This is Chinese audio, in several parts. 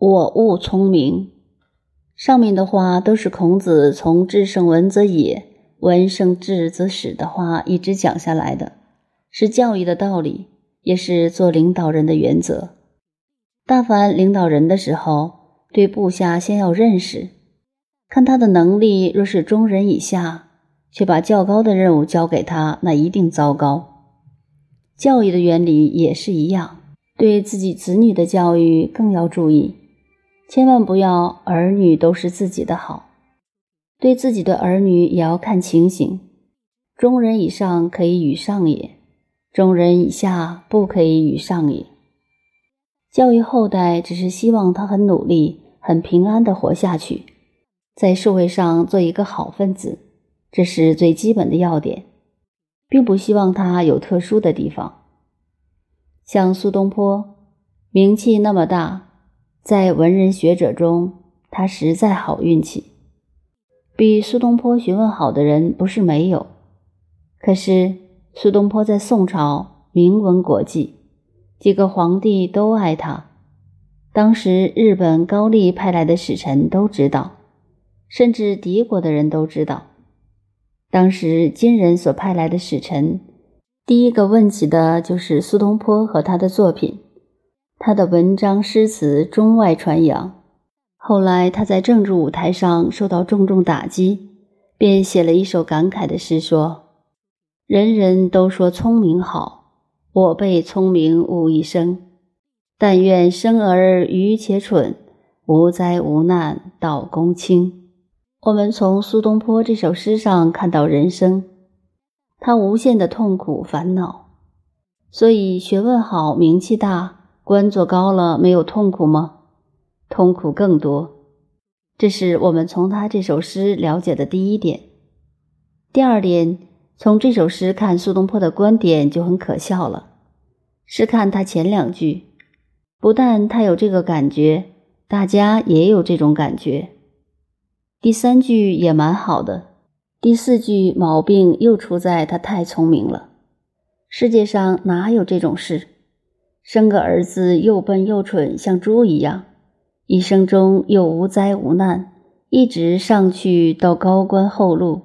我悟聪明。上面的话都是孔子从“至圣文则野，文胜质则始”的话一直讲下来的，是教育的道理，也是做领导人的原则。大凡领导人的时候，对部下先要认识，看他的能力，若是中人以下，却把较高的任务交给他，那一定糟糕。教育的原理也是一样，对自己子女的教育更要注意。千万不要儿女都是自己的好，对自己的儿女也要看情形。中人以上可以与上也，中人以下不可以与上也。教育后代只是希望他很努力、很平安的活下去，在社会上做一个好分子，这是最基本的要点，并不希望他有特殊的地方。像苏东坡，名气那么大。在文人学者中，他实在好运气。比苏东坡学问好的人不是没有，可是苏东坡在宋朝名闻国际，几个皇帝都爱他。当时日本高丽派来的使臣都知道，甚至敌国的人都知道。当时金人所派来的使臣，第一个问起的就是苏东坡和他的作品。他的文章诗词中外传扬，后来他在政治舞台上受到重重打击，便写了一首感慨的诗，说：“人人都说聪明好，我被聪明误一生。但愿生儿愚且蠢，无灾无难到公卿。”我们从苏东坡这首诗上看到人生，他无限的痛苦烦恼，所以学问好，名气大。官做高了没有痛苦吗？痛苦更多。这是我们从他这首诗了解的第一点。第二点，从这首诗看苏东坡的观点就很可笑了。是看他前两句，不但他有这个感觉，大家也有这种感觉。第三句也蛮好的。第四句毛病又出在他太聪明了。世界上哪有这种事？生个儿子又笨又蠢，像猪一样，一生中又无灾无难，一直上去到高官厚禄，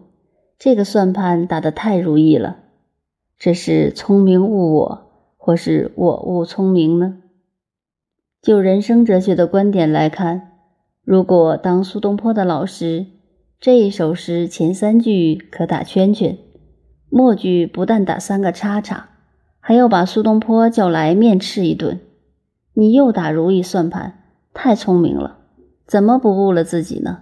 这个算盘打得太如意了。这是聪明误我，或是我误聪明呢？就人生哲学的观点来看，如果当苏东坡的老师，这一首诗前三句可打圈圈，末句不但打三个叉叉。还要把苏东坡叫来面斥一顿，你又打如意算盘，太聪明了，怎么不误了自己呢？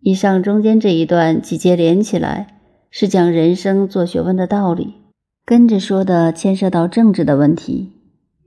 以上中间这一段几节连起来，是讲人生做学问的道理，跟着说的牵涉到政治的问题。